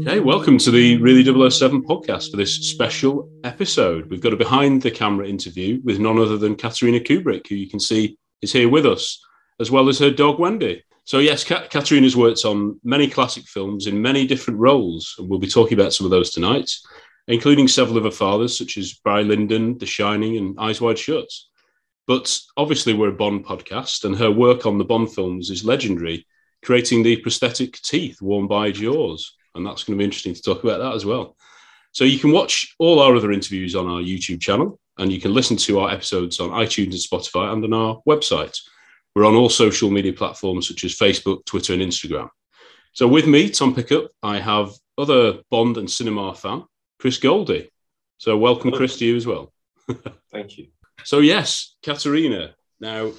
Okay, welcome to the Really 007 podcast for this special episode. We've got a behind the camera interview with none other than Katharina Kubrick, who you can see is here with us, as well as her dog Wendy. So, yes, Ka- Katharina's worked on many classic films in many different roles, and we'll be talking about some of those tonight, including several of her fathers, such as Barry Lyndon, The Shining, and Eyes Wide Shut. But obviously, we're a Bond podcast, and her work on the Bond films is legendary, creating the prosthetic teeth worn by Jaws. And that's going to be interesting to talk about that as well. So you can watch all our other interviews on our YouTube channel, and you can listen to our episodes on iTunes and Spotify and on our website. We're on all social media platforms such as Facebook, Twitter, and Instagram. So with me, Tom Pickup, I have other Bond and cinema fan, Chris Goldie. So welcome, Chris, to you as well. Thank you. So yes, Katharina. Now,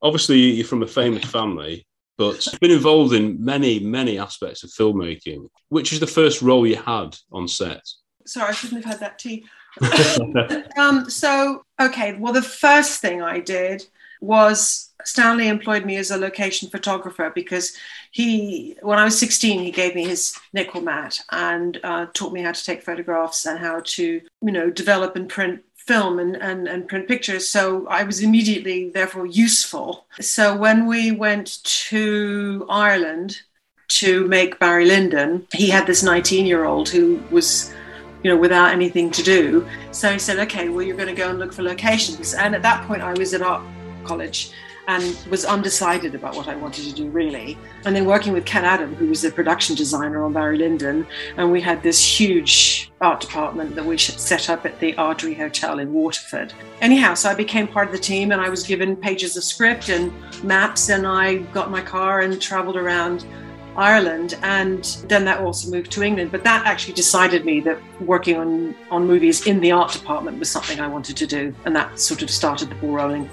obviously, you're from a famous family, but you've been involved in many, many aspects of filmmaking. Which is the first role you had on set? Sorry, I shouldn't have had that tea. um, so, okay, well, the first thing I did was Stanley employed me as a location photographer because he, when I was 16, he gave me his Nikkormat and uh, taught me how to take photographs and how to, you know, develop and print film and, and, and print pictures. So I was immediately, therefore, useful. So when we went to Ireland to make Barry Lyndon, he had this 19 year old who was you know, without anything to do. So he said, okay, well, you're going to go and look for locations. And at that point, I was at art college and was undecided about what I wanted to do really. And then working with Ken Adam, who was the production designer on Barry Lyndon, and we had this huge art department that we set up at the Ardree Hotel in Waterford. Anyhow, so I became part of the team and I was given pages of script and maps, and I got my car and traveled around Ireland, and then that also moved to England. But that actually decided me that working on, on movies in the art department was something I wanted to do, and that sort of started the ball rolling.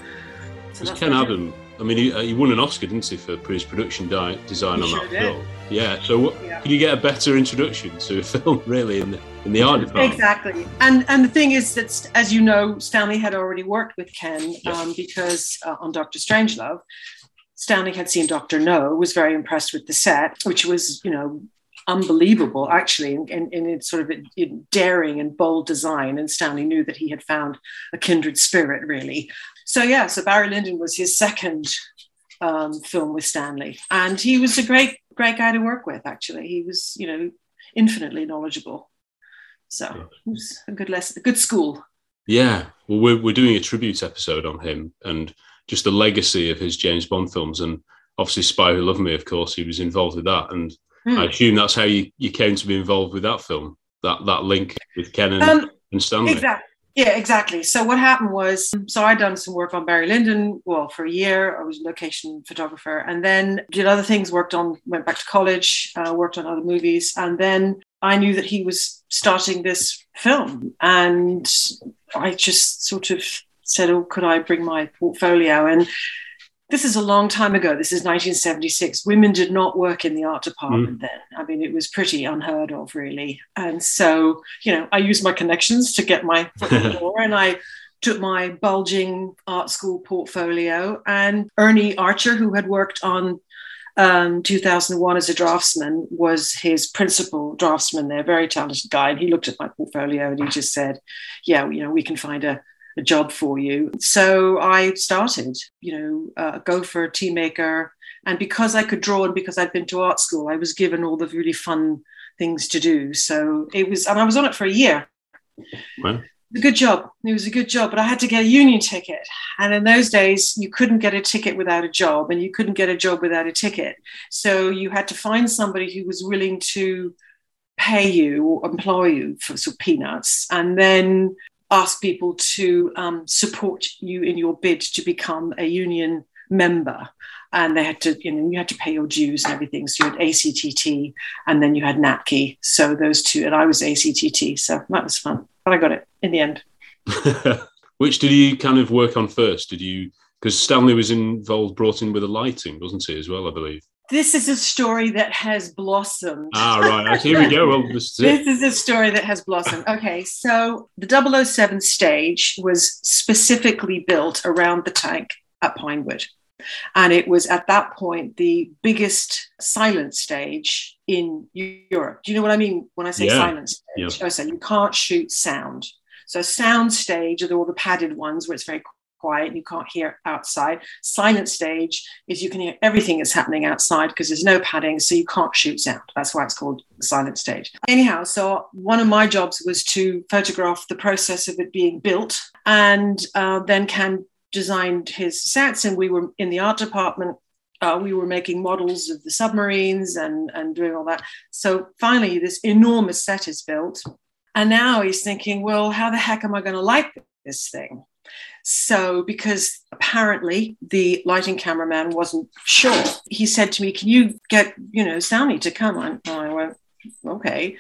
So Because Ken what I did. Adam, I mean, he, uh, he won an Oscar, didn't he, for his production di- design He on that did. film? Yeah. So, what, Yeah. could you get a better introduction to a film, really, in the in the art department? Exactly, and and the thing is that, as you know, Stanley had already worked with Ken Yeah. um, because uh, on Doctor Strangelove, Stanley had seen Doctor No, was very impressed with the set, which was you know unbelievable actually in, in, in its sort of in daring and bold design and stanley knew that he had found a kindred spirit really so yeah so barry lyndon was his second um, film with stanley and he was a great great guy to work with actually he was you know infinitely knowledgeable so it was a good lesson a good school Yeah, well, we're we're doing a tribute episode on him and just the legacy of his James Bond films, and obviously Spy Who Loved Me. Of course, he was involved with that, and Hmm. I assume that's how you, you came to be involved with that film. That that link with Ken and, Um, and Stanley. Exactly. Yeah, exactly. So what happened was, so I'd done some work on Barry Lyndon. Well, for a year, I was a location photographer, and then did other things. Worked on, went back to college, uh, worked on other movies, and then I knew that he was starting this film, and I just sort of said, "Oh, could I bring my portfolio?" And this is a long time ago. This is 1976. Women did not work in the art department mm. then. I mean, it was pretty unheard of, really. And so, you know, I used my connections to get my foot in the door, and I took my bulging art school portfolio. And Ernie Archer, who had worked on um, 2001 as a draftsman, was his principal draftsman there, very talented guy. And he looked at my portfolio and he just said, "Yeah, you know, we can find a." a job for you. So I started, you know, uh, go for a tea maker. And because I could draw and because I'd been to art school, I was given all the really fun things to do. So it was, and I was on it for a year. A good job. It was a good job, but I had to get a union ticket. And in those days, you couldn't get a ticket without a job, and you couldn't get a job without a ticket. So you had to find somebody who was willing to pay you or employ you for some peanuts. And then ask people to um, support you in your bid to become a union member. And they had to, you know, you had to pay your dues and everything. So you had ACTT and then you had NATKE. So those two, and I was ACTT. So that was fun. But I got it in the end. Which did you kind of work on first? Did you, because Stanley was involved, brought in with the lighting, wasn't he, as well, I believe? This is a story that has blossomed. Ah, right. Here we go. Well, this, is, this is a story that has blossomed. Okay, so the 007 stage was specifically built around the tank at Pinewood. And it was at that point the biggest silent stage in Europe. Do you know what I mean when I say yeah. silent stage? Yeah. Oh, so you can't shoot sound. So sound stage are all the padded ones where it's very quiet, you can't hear outside. Silent stage is you can hear everything that's happening outside because there's no padding, so you can't shoot sound. That's why it's called silent stage. Anyhow, so one of my jobs was to photograph the process of it being built, and uh, then Ken designed his sets, and we were in the art department. Uh, we were making models of the submarines and, and doing all that. So finally, this enormous set is built. And now he's thinking, well, how the heck am I going to light this thing? So, because apparently the lighting cameraman wasn't sure, he said to me, Can you get, you know, Stanley to come? And I went, Okay.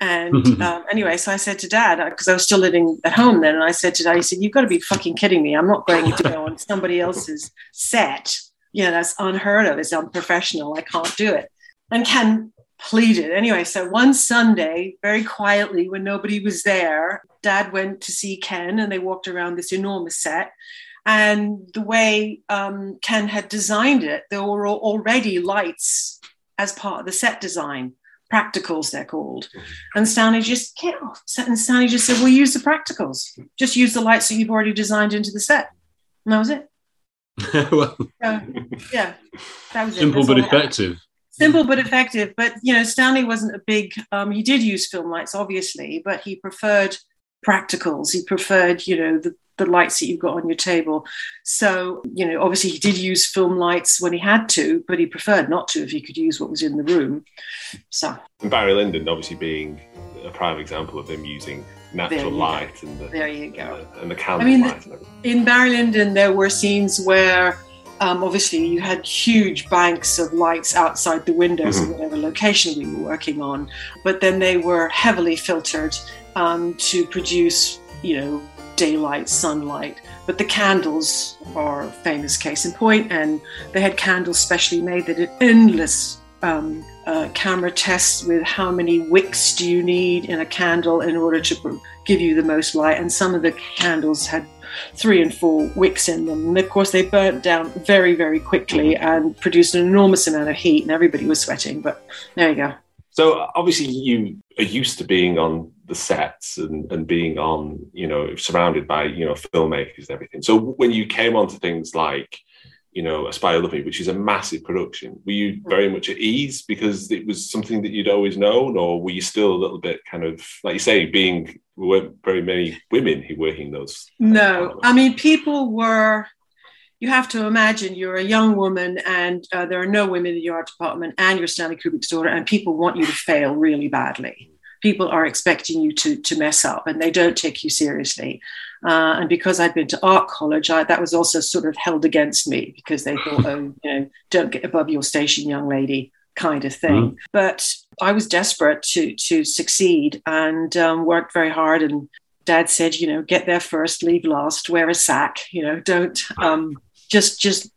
And um, anyway, so I said to dad, because uh, I was still living at home then, and I said to dad, he said, You've got to be fucking kidding me. I'm not going to go on somebody else's set. You know, that's unheard of. It's unprofessional. I can't do it. And Ken pleaded. Anyway, so one Sunday, very quietly, when nobody was there, dad went to see Ken and they walked around this enormous set. And the way um, Ken had designed it, there were already lights as part of the set design. Practicals, they're called. And Stanley just, yeah. And Stanley just said, We'll use the practicals. Just use the lights that you've already designed into the set. And that was it. well, so, yeah, that was simple but effective simple but effective. But you know, Stanley wasn't a big. Um, he did use film lights, obviously, but he preferred practicals. He preferred, you know, the the lights that you've got on your table. So, you know, obviously he did use film lights when he had to, but he preferred not to if he could use what was in the room. So, and Barry Lyndon, obviously being a prime example of him using natural light and the, there you go and the, and the candle I mean, light. in Barry Lyndon, there were scenes where um, obviously you had huge banks of lights outside the windows mm-hmm. of whatever location we were working on, but then they were heavily filtered um, to produce, you know, daylight, sunlight. But the candles are a famous case in point, and they had candles specially made that did endless um, uh, camera tests with how many wicks do you need in a candle in order to give you the most light. And some of the candles had three and four wicks in them. And of course, they burnt down very, very quickly and produced an enormous amount of heat, and everybody was sweating. But there you go. So obviously, you are used to being on the sets and, and being on, you know, surrounded by, you know, filmmakers and everything. So when you came onto things like you know, Spy Who Loved Me, which is a massive production. Were you very much at ease because it was something that you'd always known, or were you still a little bit kind of, like you say, being there weren't very many women who were working those? No, I mean, people were. You have to imagine you're a young woman, and uh, there are no women in your art department, and you're Stanley Kubrick's daughter, and people want you to fail really badly. People are expecting you to to mess up, and they don't take you seriously. Uh, and because I'd been to art college, I, that was also sort of held against me because they thought, oh, you know, don't get above your station, young lady, kind of thing. Mm. But I was desperate to to succeed and um, worked very hard. And Dad said, you know, get there first, leave last, wear a sack. You know, don't um, just just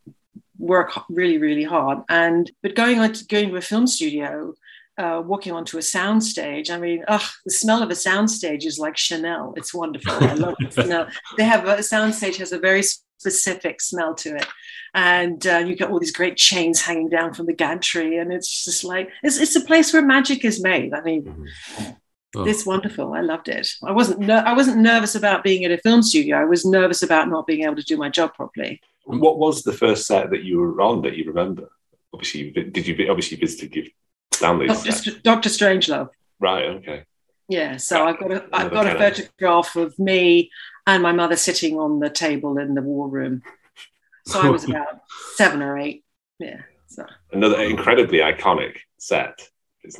work really, really hard. And but going on to going to a film studio, uh, walking onto a sound stage. I mean, oh, the smell of a sound stage is like Chanel. It's wonderful. I love the smell. They have a sound stage has a very specific smell to it, and uh, you get all these great chains hanging down from the gantry, and it's just like it's it's a place where magic is made. I mean. Mm-hmm. Oh. It's wonderful. I loved it. I wasn't. Ner- I wasn't nervous about being at a film studio. I was nervous about not being able to do my job properly. what was the first set that you were on that you remember? Obviously, did you obviously visited your Stanley. Doctor, Doctor Strangelove. Right. Okay. Yeah. So I've got a I've got a photograph of me and my mother sitting on the table in the war room. So I was about seven or eight. Yeah. So. Another incredibly iconic set.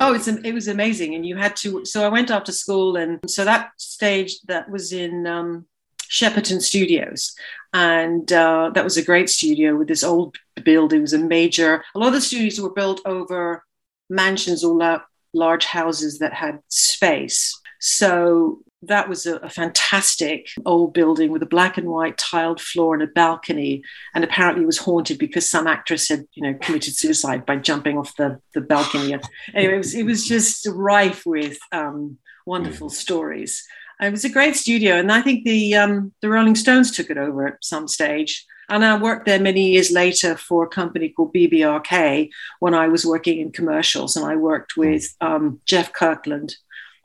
Oh, it's it was amazing, and you had to. So I went after school, and so that stage that was in um, Shepperton Studios, and uh, that was a great studio with this old building. It was a major. A lot of the studios were built over mansions or large houses that had space. So that was a, a, fantastic old building with a black and white tiled floor and a balcony. And apparently it was haunted because some actress had, you know, committed suicide by jumping off the, the balcony. anyway, it was, it was just rife with um, wonderful stories. It was a great studio. And I think the, um, the Rolling Stones took it over at some stage. And I worked there many years later for a company called BBRK when I was working in commercials. And I worked hmm. with um, Geoff Kirkland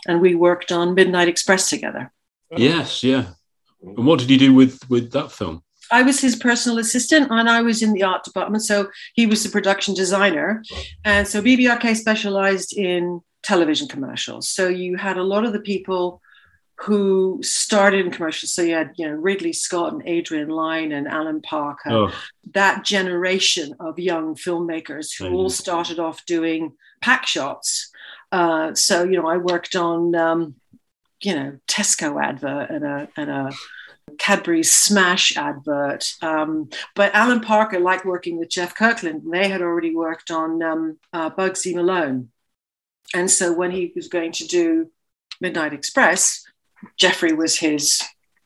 and we worked on Midnight Express together. Yes, yeah. And what did you do with, with that film? I was his personal assistant and I was in the art department. So he was the production designer. And so BBRK specialized in television commercials. So you had a lot of the people who started in commercials. So you had, you know, Ridley Scott and Adrian Lyne and Alan Parker, oh. that generation of young filmmakers who all started off doing pack shots. Uh, so, you know, I worked on, um, you know, Tesco advert and a, and a Smash advert. Um, but Alan Parker liked working with Geoff Kirkland. And they had already worked on um, uh, Bugsy Malone. And so when he was going to do Midnight Express, Geoffrey was his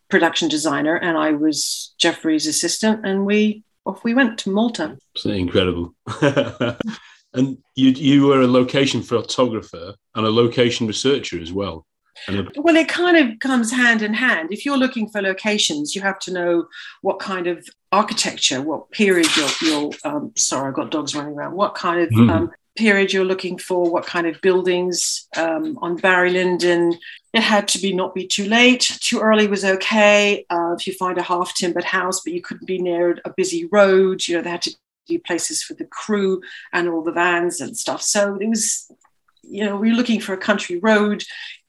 production designer, and I was Geoffrey's assistant, and we off we went to Malta. So incredible. and you you were a location photographer and a location researcher as well. Well, it kind of comes hand in hand. If you're looking for locations, you have to know what kind of architecture, what period you're. you're um, sorry, I've got dogs running around. What kind of mm. um, period you're looking for, what kind of buildings um, on Barry Lyndon. It had to be not be too late. Too early was okay. Uh, if you find a half timbered house, but you couldn't be near a busy road, you know, they had to places for the crew and all the vans and stuff. So it was, you know, we were looking for a country road.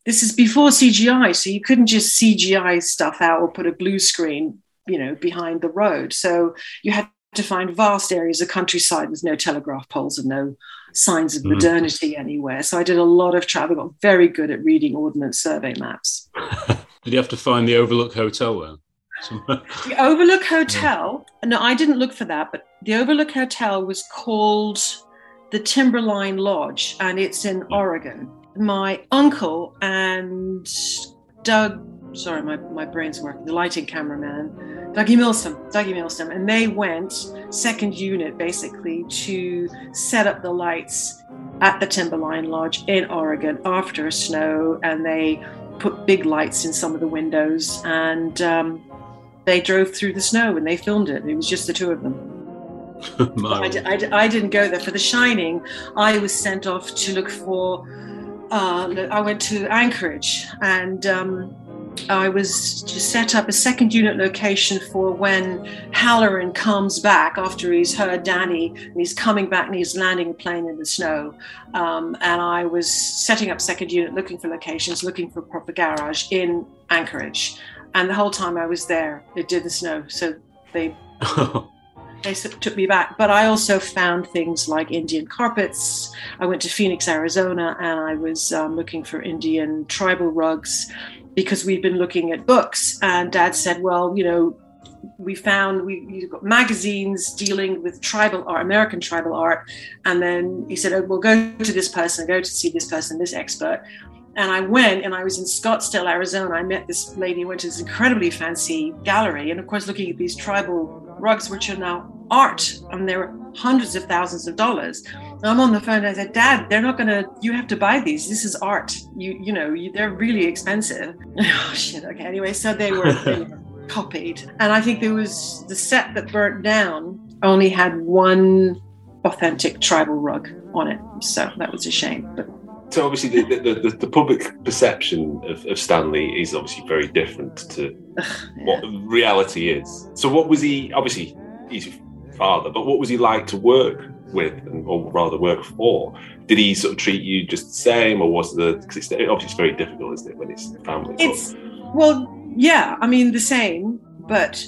This is before CGI, so you couldn't just CGI stuff out or put a blue screen, you know, behind the road. So you had to find vast areas of countryside with no telegraph poles and no signs of mm. modernity anywhere. So I did a lot of travel, got very good at reading ordnance survey maps. did you have to find the Overlook Hotel then? The Overlook Hotel, no, I didn't look for that, but the Overlook Hotel was called the Timberline Lodge and it's in mm. Oregon. My uncle and Doug sorry, my, my brain's working, the lighting cameraman, Dougie Milsome, Dougie Milsome, and they went second unit basically to set up the lights at the Timberline Lodge in Oregon after a snow, and they put big lights in some of the windows, and um, they drove through the snow and they filmed it. It was just the two of them. I, I, I, didn't go there for The Shining. I was sent off to look for. Uh, I went to Anchorage and. Um, I was to set up a second unit location for when Hallorann comes back after he's heard Danny and he's coming back and he's landing a plane in the snow. Um, and I was setting up second unit, looking for locations, looking for a proper garage in Anchorage. And the whole time I was there, it did the snow. So they. they took me back. But I also found things like Indian carpets. I went to Phoenix, Arizona, and I was um, looking for Indian tribal rugs because we've been looking at books. And dad said, well, you know, we found we have got magazines dealing with tribal art, American tribal art. And then he said, oh, we'll go to this person, go to see this person, this expert. And I went and I was in Scottsdale, Arizona. I met this lady who went to this incredibly fancy gallery. And of course, looking at these tribal rugs, which are now art, and they were hundreds of thousands of dollars. And I'm on the phone. And I said, "Dad, they're not going to. You have to buy these. This is art. You, you know, you, they're really expensive." oh shit. Okay. Anyway, so they were, they were copied, and I think there was the set that burnt down only had one authentic tribal rug on it, so that was a shame. But so obviously the, the, the, the public perception of, of, Stanley is obviously very different to yeah. what reality is. So what was he? Obviously, he's your father, but what was he like to work with, and, or rather work for? Did he sort of treat you just the same, or was the? Because it's obviously it's very difficult, isn't it, when it's family? It's well, yeah. I mean, the same, but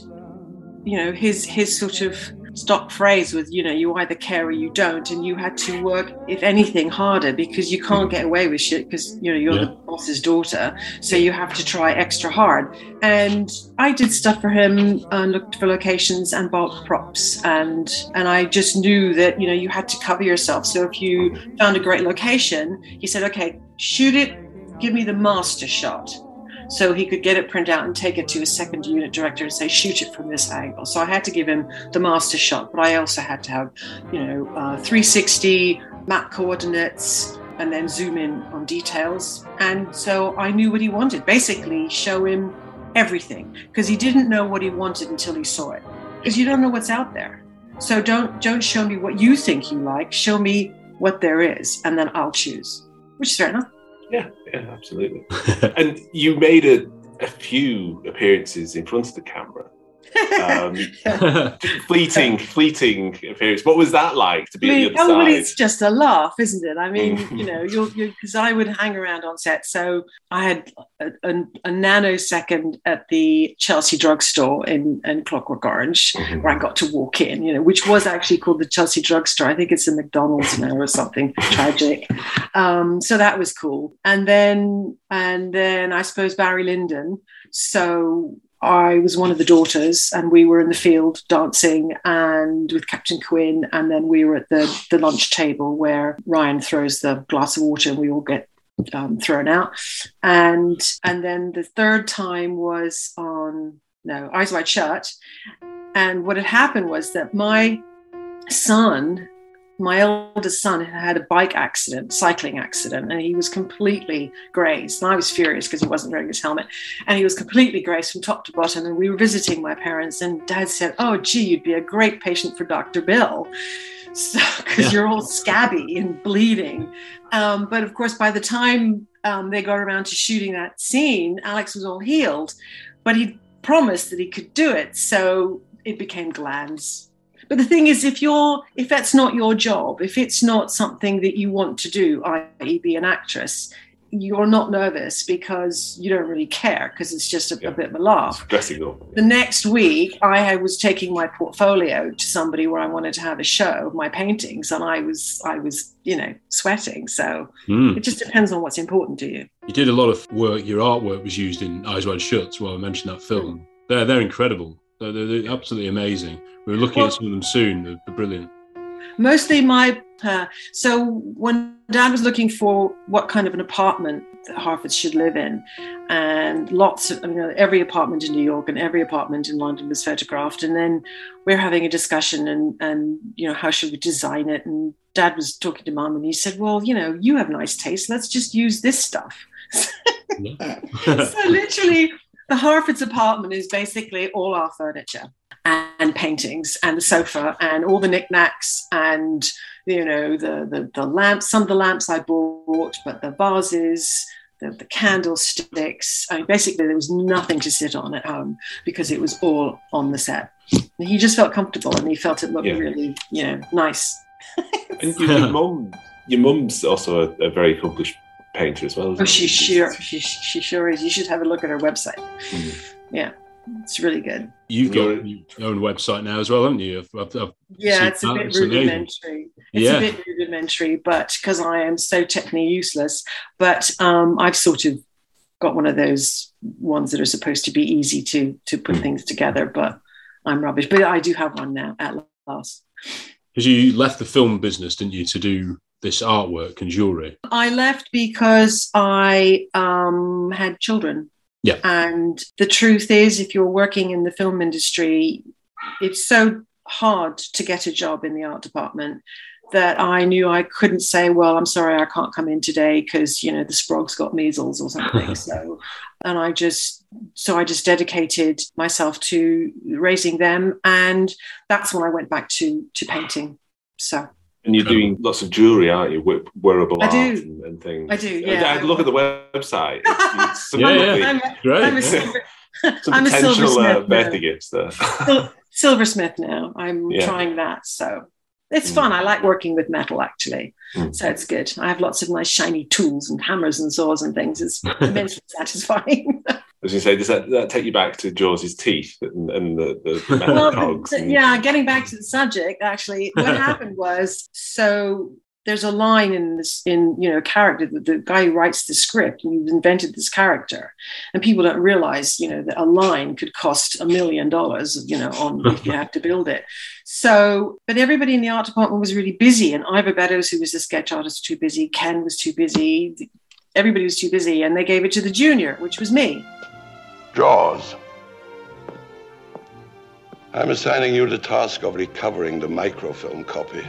you know, his his sort of stock phrase was, you know, you either care or you don't, and you had to work, if anything, harder because you can't get away with shit because you know you're yeah. the boss's daughter, so you have to try extra hard. And I did stuff for him and looked for locations and bought props, and and I just knew that you know you had to cover yourself. So if you found a great location, he said, okay, shoot it, give me the master shot so he could get it printed out and take it to his second unit director and say, shoot it from this angle. So I had to give him the master shot, but I also had to have, you know, uh, 360 map coordinates and then zoom in on details. And so I knew what he wanted. Basically, show him everything because he didn't know what he wanted until he saw it. Because you don't know what's out there. So don't don't show me what you think you like. Show me what there is, and then I'll choose. Which is fair enough. Yeah, yeah, absolutely. and you made a, a few appearances in front of the camera. Um, fleeting, fleeting appearance. What was that like to be mean, oh, well, it's just a laugh, isn't it? I mean, you know, you're because I would hang around on set, so I had a, a, a nanosecond at the Chelsea drugstore in, in Clockwork Orange, mm-hmm. where I got to walk in. You know, which was actually called the Chelsea drugstore. I think it's a McDonald's now or something tragic. Um, so that was cool. And then, and then I suppose Barry Lyndon. So I was one of the daughters, and we were in the field dancing and with Captain Quinn, and then we were at the the lunch table where Ryan throws the glass of water, and we all get um, thrown out, and and then the third time was on no Eyes Wide Shut, and what had happened was that my son my eldest son had had a bike accident, cycling accident, and he was completely grazed. And I was furious because he wasn't wearing his helmet. And he was completely grazed from top to bottom. And we were visiting my parents, and dad said, Oh, gee, you'd be a great patient for Dr. Bill. Because so, yeah. you're all scabby and bleeding. Um, but of course, by the time um, they got around to shooting that scene, Alex was all healed. But he promised that he could do it. So it became glands but the thing is, if you're if that's not your job, if it's not something that you want to do, i.e., be an actress, you're not nervous because you don't really care because it's just a, yeah. a, bit of a laugh. The next week, I was taking my portfolio to somebody where I wanted to have a show of my paintings, and I was I was you know sweating. So mm. it just depends on what's important to you. You did a lot of work. Your artwork was used in Eyes Wide Shut. Well, I mentioned that film. Mm. They're they're incredible. They're, they're, absolutely amazing. We are looking well, at some of them soon. They're, they're brilliant. Mostly my. Uh, so when Dad was looking for what kind of an apartment that Harford should live in, and lots of, I mean, every apartment in New York and every apartment in London was photographed, and then we're having a discussion and and you know how should we design it, and Dad was talking to Mom, and he said, well, you know, you have nice taste. Let's just use this stuff. so literally the Harford's apartment is basically all our furniture and paintings and the sofa and all the knickknacks and you know the, the the lamps some of the lamps i bought but the vases the, the candlesticks. I mean basically there was nothing to sit on at home because it was all on the set. And he just felt comfortable and he felt it looked yeah. really you know nice. And your mum your mum's also a, a very accomplished painter as well. Oh, she sure, she, she sure is. You should have a look at her website. Mm. Yeah, it's really good. You've got your own website now as well, haven't you? I've, I've yeah, it's a bit it's rudimentary. It's yeah. a bit rudimentary, but because I am so technically useless, but um, I've sort of got one of those ones that are supposed to be easy to to put mm. things together, but I'm rubbish. But I do have one now at last. Because you left the film business, didn't you, to do this artwork and jewelry? I left because I um, had children. Yeah. And the truth is, if you're working in the film industry, it's so hard to get a job in the art department that I knew I couldn't say, well, I'm sorry, I can't come in today because, you know, the sprog's got measles or something. so, and I just, so I just dedicated myself to raising them. And that's when I went back to, to painting. So. And you're doing lots of jewelry, aren't you? Wearable I do. art and, and things. I do, yeah. I, look at the website. It's, it's Yeah, yeah. I'm, a- Great. I'm a silver, I'm a potential uh, silversmith birthday now. gifts there. Sil- silversmith now. I'm Yeah. trying that. So it's Mm. fun. I like working with metal actually. Mm. So it's good. I have lots of nice shiny tools and hammers and saws and things. It's immensely satisfying. As you say, does that, that take you back to Jaws' teeth and, and the, the metal well, cogs? and- yeah, getting back to the subject, actually, what happened was so there's a line in this in you know character that the guy who writes the script and you've invented this character and people don't realize you know that a line could cost a million dollars you know on if you have to build it so but everybody in the art department was really busy and ivor beddoes who was the sketch artist was too busy ken was too busy everybody was too busy and they gave it to the junior which was me Jaws. I'm assigning you the task of recovering the microfilm copy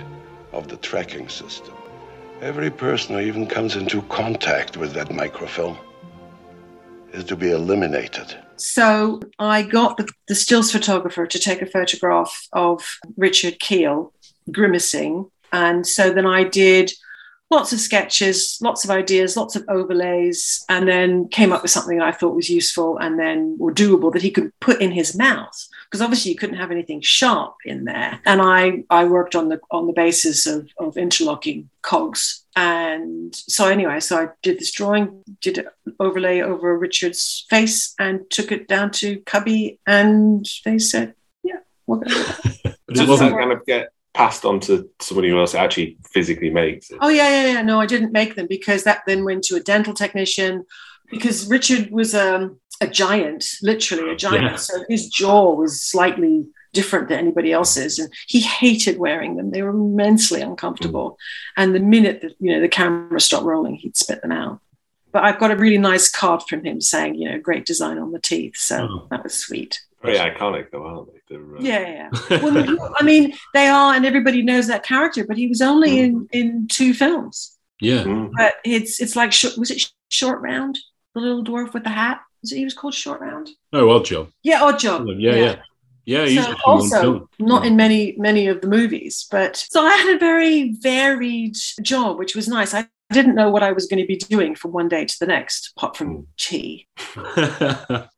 of the tracking system. Every person who even comes into contact with that microfilm is to be eliminated. So I got the, the stills photographer to take a photograph of Richard Kiel grimacing. And so then I did lots of sketches, lots of ideas, lots of overlays, and then came up with something that I thought was useful and then or doable that he could put in his mouth. Because obviously you couldn't have anything sharp in there. And I I worked on the on the basis of, of interlocking cogs. And so anyway, so I did this drawing, did an overlay over Richard's face and took it down to Cubby and they said, Yeah, we're gonna do that. But it wasn't. kind of get passed on to somebody who else actually physically makes it? Oh yeah, yeah, yeah. No, I didn't make them because that then went to a dental technician because Richard was um, a giant, literally a giant. Yeah. So his jaw was slightly different than anybody else's, and he hated wearing them. They were immensely uncomfortable. And the minute that you know the camera stopped rolling, he'd spit them out. But I've got a really nice card from him saying, you know, great design on the teeth. So Oh. that was sweet. Very iconic, though, aren't they? They're, uh, Yeah, yeah. Well, I mean, they are, and everybody knows that character. But he was only in in two films. yeah. mm. but it's it's like was it short round the little dwarf with the hat was it he was called short round Oh, odd job. yeah odd job Yeah, yeah. Yeah, he's so also not in many many of the movies but so i had a very varied job which was nice i didn't know what i was going to be doing from one day to the next apart from Mm. tea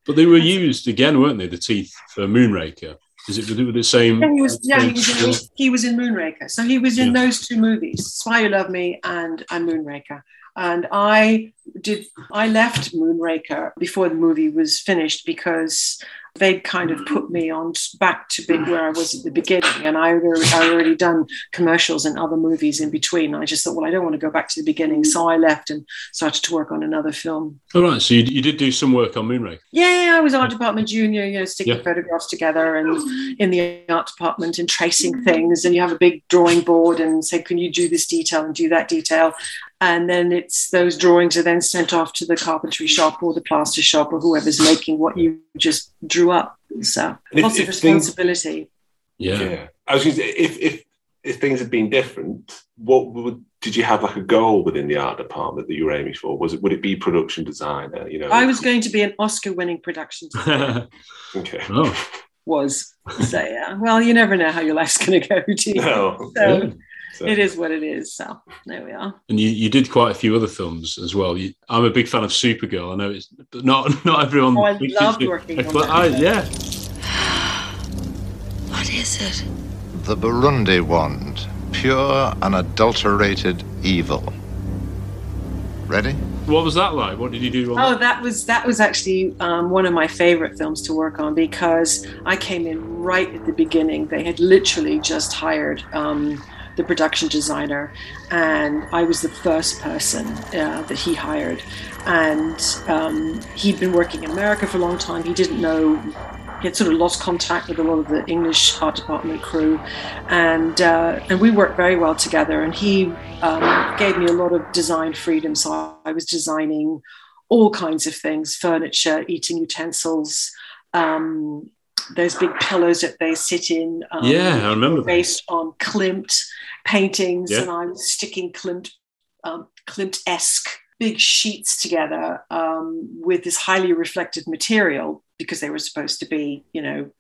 but they were used again, weren't they? The teeth for Moonraker. Is it with the same? yeah, he was, yeah, he was, in, he was in Moonraker. So he was in Yeah. those two movies, Spy Who Loved Me and, and Moonraker. And I did, I left Moonraker before the movie was finished because they'd kind of put me on back to be where I was at the beginning. And I already, I already done commercials and other movies in between. I just thought, well, I don't want to go back to the beginning. So I left and started to work on another film. All right. So you, you did do some work on Moonraker. Yeah, I was art department junior, you know, sticking Yeah. photographs together and in the art department and tracing things. And you have a big drawing board and say, can you do this detail and do that detail? And then it's those drawings are then sent off to the carpentry shop or the plaster shop or whoever's making what you just drew up. So if- lots of if things- responsibility. Yeah. Yeah. I was going to say, if, if, if things had been different, what would, did you have like a goal within the art department that you were aiming for? Was it, would it be production designer? You know, I was going to be an Oscar winning production designer. okay. oh, was. So yeah. Well, you never know how your life's gonna go, do you? No. So Yeah. So- it is what it is. So there we are. and you, you did quite a few other films as well. You, I'm a big fan of Supergirl. I know it's but not not everyone. Oh, I thinks loved it's- working on that. I, yeah. What is it? The Burundi wand, pure, unadulterated evil. Ready? What was that like? What did you do? On Oh, that was that was actually um, one of my favorite films to work on because I came in right at the beginning. They had literally just hired um, the production designer, and I was the first person uh, that he hired. And um, he'd been working in America for a long time. He didn't know. He had sort of lost contact with a lot of the English art department crew, and uh, and we worked very well together. And he um, gave me a lot of design freedom, so I was designing all kinds of things: furniture, eating utensils, um, those big pillows that they sit in. Um, Yeah, I remember that. Based on Klimt paintings, Yeah. and I was sticking Klimt, um, Klimt-esque big sheets together um, with this highly reflective material because they were supposed to be, you know,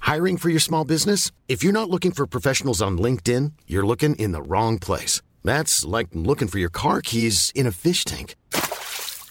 Hiring for your small business? If you're not looking for professionals on LinkedIn, you're looking in the wrong place. That's like looking for your car keys in a fish tank.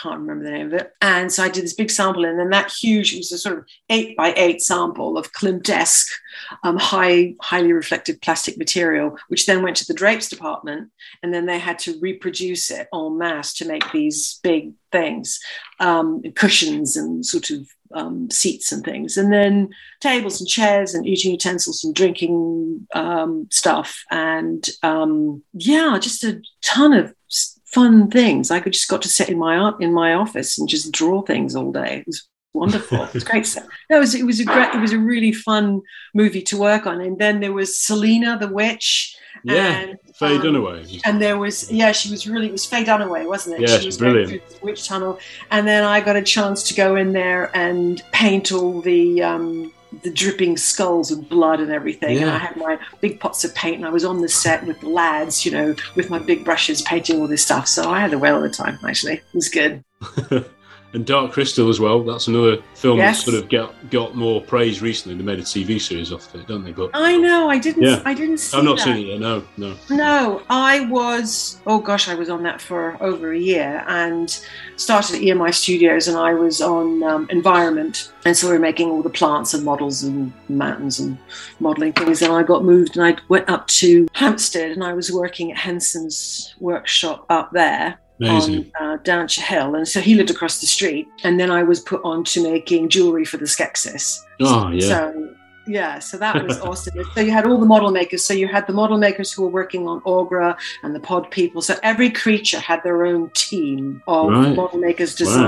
can't remember the name of it. And so I did this big sample, and then that huge, it was a sort of eight by eight sample of Klimt-esque, um, high, highly reflective plastic material, which then went to the drapes department, and then they had to reproduce it en masse to make these big things, um, cushions and sort of um, seats and things, and then tables and chairs and eating utensils and drinking um, stuff, and um, yeah, just a ton of fun things. I could just got to sit in my art in my office and just draw things all day. It was wonderful. It was great. No, it was it was a great it was a really fun movie to work on. And then there was Selena the witch. Yeah, and, Faye um, Dunaway. and there was yeah she was really it was Faye Dunaway wasn't it Yeah, she she's was brilliant. through the witch tunnel and then I got a chance to go in there and paint all the um the dripping skulls with blood and everything. And I had my big pots of paint and I was on the set with the lads you know with my big brushes painting all this stuff. So I had a whale of a time actually. It was good and Dark Crystal as well. That's another film Yes. that sort of got got more praise recently. They made a TV series off it, don't they? But I know I didn't Yeah. I didn't see I've not that. seen it yet. No, no. No, I was, oh gosh, I was on that for over a year and started at EMI Studios and I was on um, environment. And so we were making all the plants and models and mountains and modeling things. And I got moved and I went up to Hampstead and I was working at Henson's workshop up there. Amazing. On uh, Hill, and so he lived across the street. And then I was put on to making jewelry for the Skeksis. Oh yeah. So yeah, so that was awesome. So you had all the model makers. So you had the model makers who were working on Aughra and the pod people. So every creature had their own team of Right. model makers, Wow.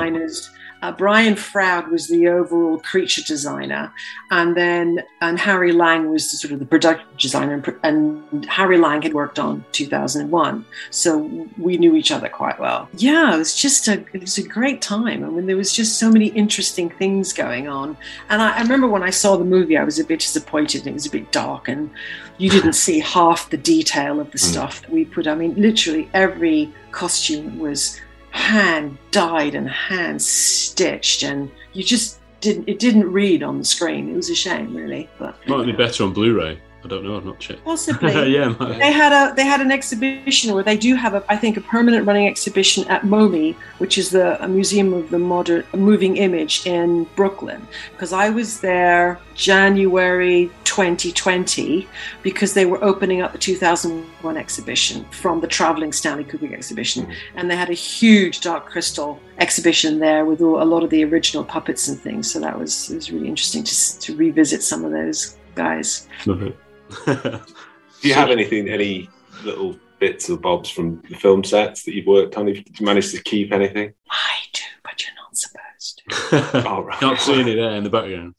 Uh, Brian Froud was the overall creature designer, and then and Harry Lange was sort of the production designer. And, and Harry Lange had worked on 2001, so we knew each other quite well. Yeah, it was just a it was a great time. I mean, there was just so many interesting things going on. And I, I remember when I saw the movie, I was a bit disappointed. It was a bit dark, and you didn't see half the detail of the Mm. stuff that we put. I mean, literally every costume was hand dyed and hand stitched, and you just didn't. It didn't read on the screen. It was a shame, really. But Might be better on Blu-ray. I don't know. I've not checked. possibly, yeah. might- they had a they had an exhibition, or they do have a I think a permanent running exhibition at MoMI, which is the a museum of the modern moving image in Brooklyn. Because I was there January 2020 because they were opening up the 2001 exhibition from the traveling Stanley Kubrick exhibition, mm. and they had a huge Dark Crystal exhibition there with all, a lot of the original puppets and things. So that was it was really interesting to to revisit some of those guys. Love it. Do you have anything, any little bits or bobs from the film sets that you've worked on? Have you managed to keep anything? I do, but you're not supposed to. Oh, right. Can't see any there in the background.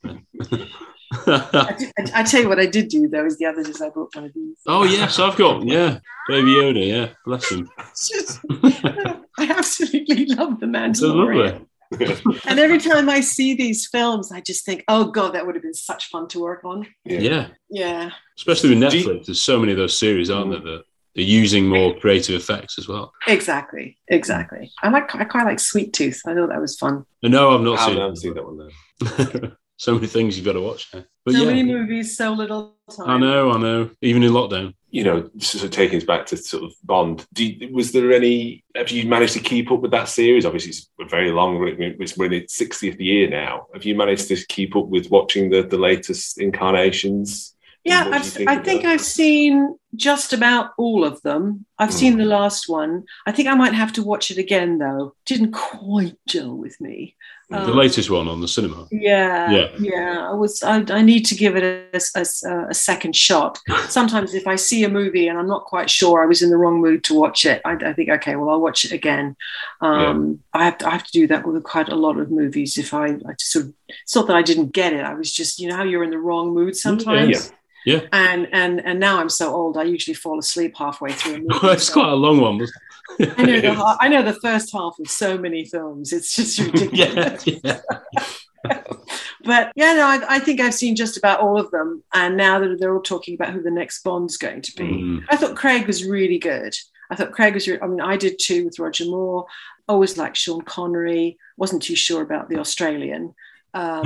I, did, I, I tell you what I did do though is the other is I bought one of these. oh yes, I've got yeah, Baby Yoda. Yeah, bless him. Just, I absolutely love the So Mandalorian. Lovely. And every time I see these films, I just think, oh god, that would have been such fun to work on. Yeah. Yeah, especially with Do you- Netflix. There's so many of those series, aren't there? That they're using more creative effects as well. exactly, exactly. I like, I quite like Sweet Tooth. I thought that was fun. No, I've not I seen haven't seen that one though. so many things you've got to watch now. But so yeah, many movies, so little time. I know, I know. Even in lockdown. You know, sort of taking us back to sort of Bond. Do you, was there any? Have you managed to keep up with that series? Obviously, it's a very long. It's we're in its sixtieth year now. Have you managed to keep up with watching the the latest incarnations? Yeah, And what do you I've, think I think those? I've seen just about all of them. I've Hmm. seen the last one. I think I might have to watch it again though. Didn't quite gel with me. the Um, latest one on the cinema. Yeah, Yeah. yeah. I was. I, I need to give it a, a, a second shot. Sometimes, if I see a movie and I'm not quite sure I was in the wrong mood to watch it, I, I think, okay, well, I'll watch it again. Um, I have to. I have to do that with quite a lot of movies. If I, I just sort of, it's not that I didn't get it. I was just, you know, how you're in the wrong mood sometimes. Yeah. And and and now I'm so old. I usually fall asleep halfway through a movie. it's so- quite a long one. I know the I know the first half of so many films. It's just ridiculous. yeah, yeah. But yeah, no, I, I think I've seen just about all of them. And now that they're all talking about who the next Bond's going to be, Mm. I thought Craig was really good. I thought Craig was. Re- I mean, I did too with Roger Moore. Always liked Sean Connery. Wasn't too sure about the Australian. Um,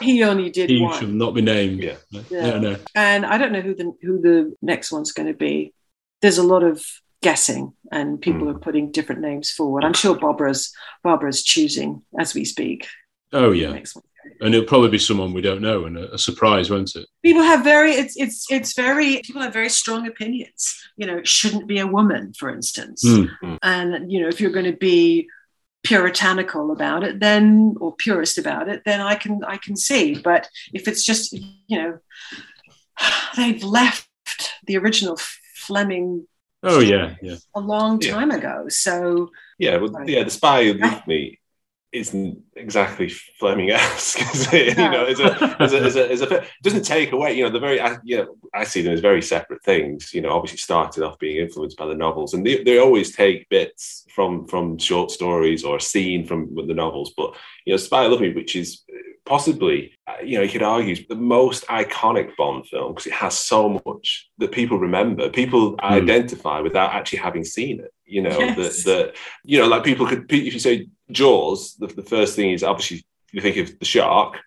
he only did he one. should not be named. Yeah. Yeah. No, no. and I don't know who the who the next one's going to be. There's a lot of guessing, and people Mm. are putting different names forward. I'm sure Barbara's Barbara's choosing as we speak. Oh yeah, next one. and it'll probably be someone we don't know, and a, a surprise, won't it? People have very it's it's it's very people have very strong opinions. You know, it shouldn't be a woman, for instance. Mm. And you know, if you're going to be puritanical about it, then or purist about it, then I can I can see. But if it's just you know, they've left the original Fleming Oh yeah, yeah. a long Yeah. time ago. So Yeah, well, Right. yeah, the spy who loved me isn't exactly Fleming-esque, is it? You know, as a, as a, as a, as a, it doesn't take away. You know, the very, I, you know, I see them as very separate things. You know, obviously started off being influenced by the novels, and they, they always take bits from from short stories or a scene from the novels. But you know, Spy Who Loved Me, which is possibly, uh, you know, you could argue the most iconic Bond film because it has so much that people remember, people identify without actually having seen it. You know, Yes. that that you know, like people could, if you say Jaws, the, the first thing is obviously you think of the shark.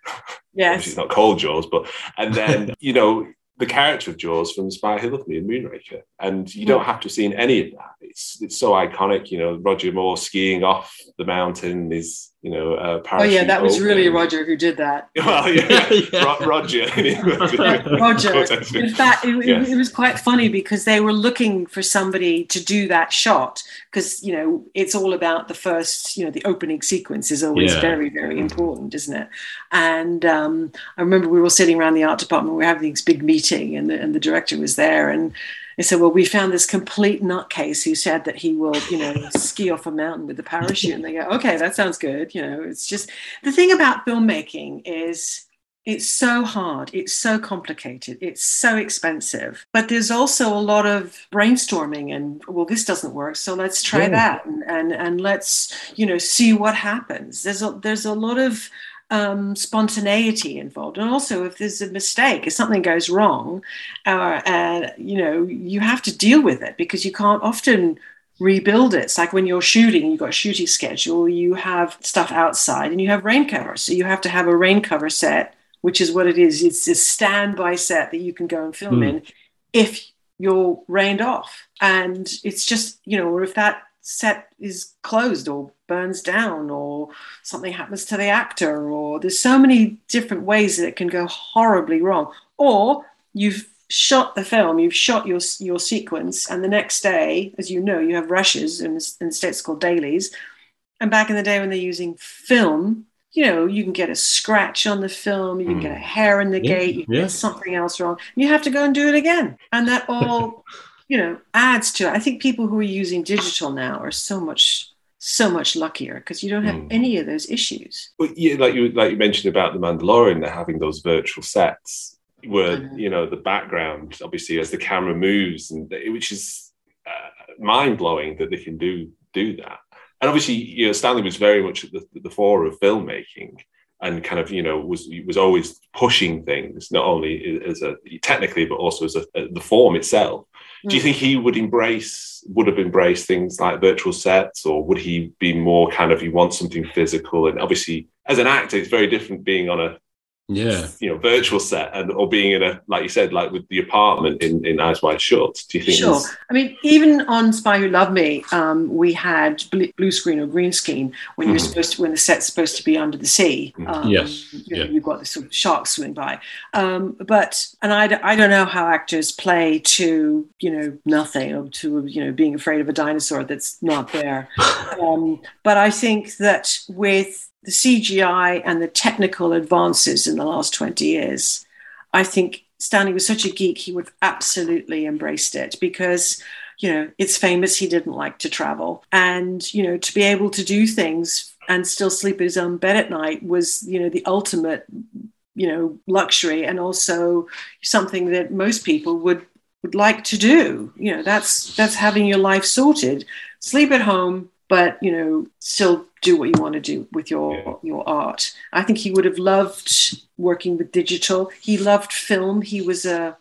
Yes, it's not called Jaws, but and then you know the character of Jaws from Spy Who Loved Me and Moonraker, and you don't have to have seen any of that. It's it's so iconic. You know, Roger Moore skiing off the mountain is you know uh, oh yeah, that was really. Roger who did that. Well, yeah, Yeah. Ro- Roger. Roger. In fact, it, it- Yes. it was quite funny because they were looking for somebody to do that shot because you know it's all about the first, you know, the opening sequence is always Yeah. very, very important, isn't it? And um, I remember we were sitting around the art department, we were having this big meeting, and the, and the director was there, and they said, "Well, we found this complete nutcase who said that he will, you know, ski off a mountain with a parachute." And they go, "Okay, that sounds good." You know, it's just the thing about filmmaking is it's so hard it's so complicated it's so expensive but there's also a lot of brainstorming and well this doesn't work so let's try Yeah. that and, and and let's you know see what happens there's a there's a lot of um, spontaneity involved and also if there's a mistake if something goes wrong uh, and you know you have to deal with it because you can't often rebuild it. It's like when you're shooting, you've got a shooting schedule, you have stuff outside and you have rain cover. So you have to have a rain cover set, which is what it is. It's a standby set that you can go and film Hmm. in if you're rained off. And it's just, you know, or if that set is closed or burns down or something happens to the actor or there's so many different ways that it can go horribly wrong. Or you've shot the film, you've shot your your sequence, and the next day, as you know, you have rushes, and in the states called dailies. And back in the day when they're using film, you know, you can get a scratch on the film, you can get a hmm. hair in the Yeah, gate, you yeah. get something else wrong. You have to go and do it again, and that all, you know, adds to it. I think people who are using digital now are so much so much luckier because you don't have Mm. any of those issues. But yeah, like you like you mentioned about the Mandalorian, they're having those virtual sets where Mhm. you know the background, obviously, as the camera moves, and which is uh, mind blowing that they can do do that. And obviously, you know, Stanley was very much at the, the fore of filmmaking, and kind of you know was was always pushing things not only as a technically but also as a, the form itself. Do you Mm. think he would embrace would have embraced things like virtual sets, or would he be more kind of he wants something physical? And obviously, as an actor, it's very different being on a yeah. You know virtual set and or being in a like you said like with the apartment in in eyes wide shut. Do you think sure. i mean even on spy who loved me um, we had blue screen or green screen when you're mm-hmm. supposed to when the set's supposed to be under the sea. Mm-hmm. um, yes. you know, yeah. you've got this sort of shark swimming by. Um, but and I, I don't know how actors play to you know nothing or to you know being afraid of a dinosaur that's not there. Um, but i think that with the CGI and the technical advances in the last 20 years, I think Stanley was such a geek, he would have absolutely embraced it because, you know, it's famous he didn't like to travel. And, you know, to be able to do things and still sleep in his own bed at night was, you know, the ultimate, you know, luxury and also something that most people would would like to do. You know, that's that's having your life sorted. Sleep at home, but you know still do what you want to do with your yeah. your art. I think he would have loved working with digital. He loved film. He was a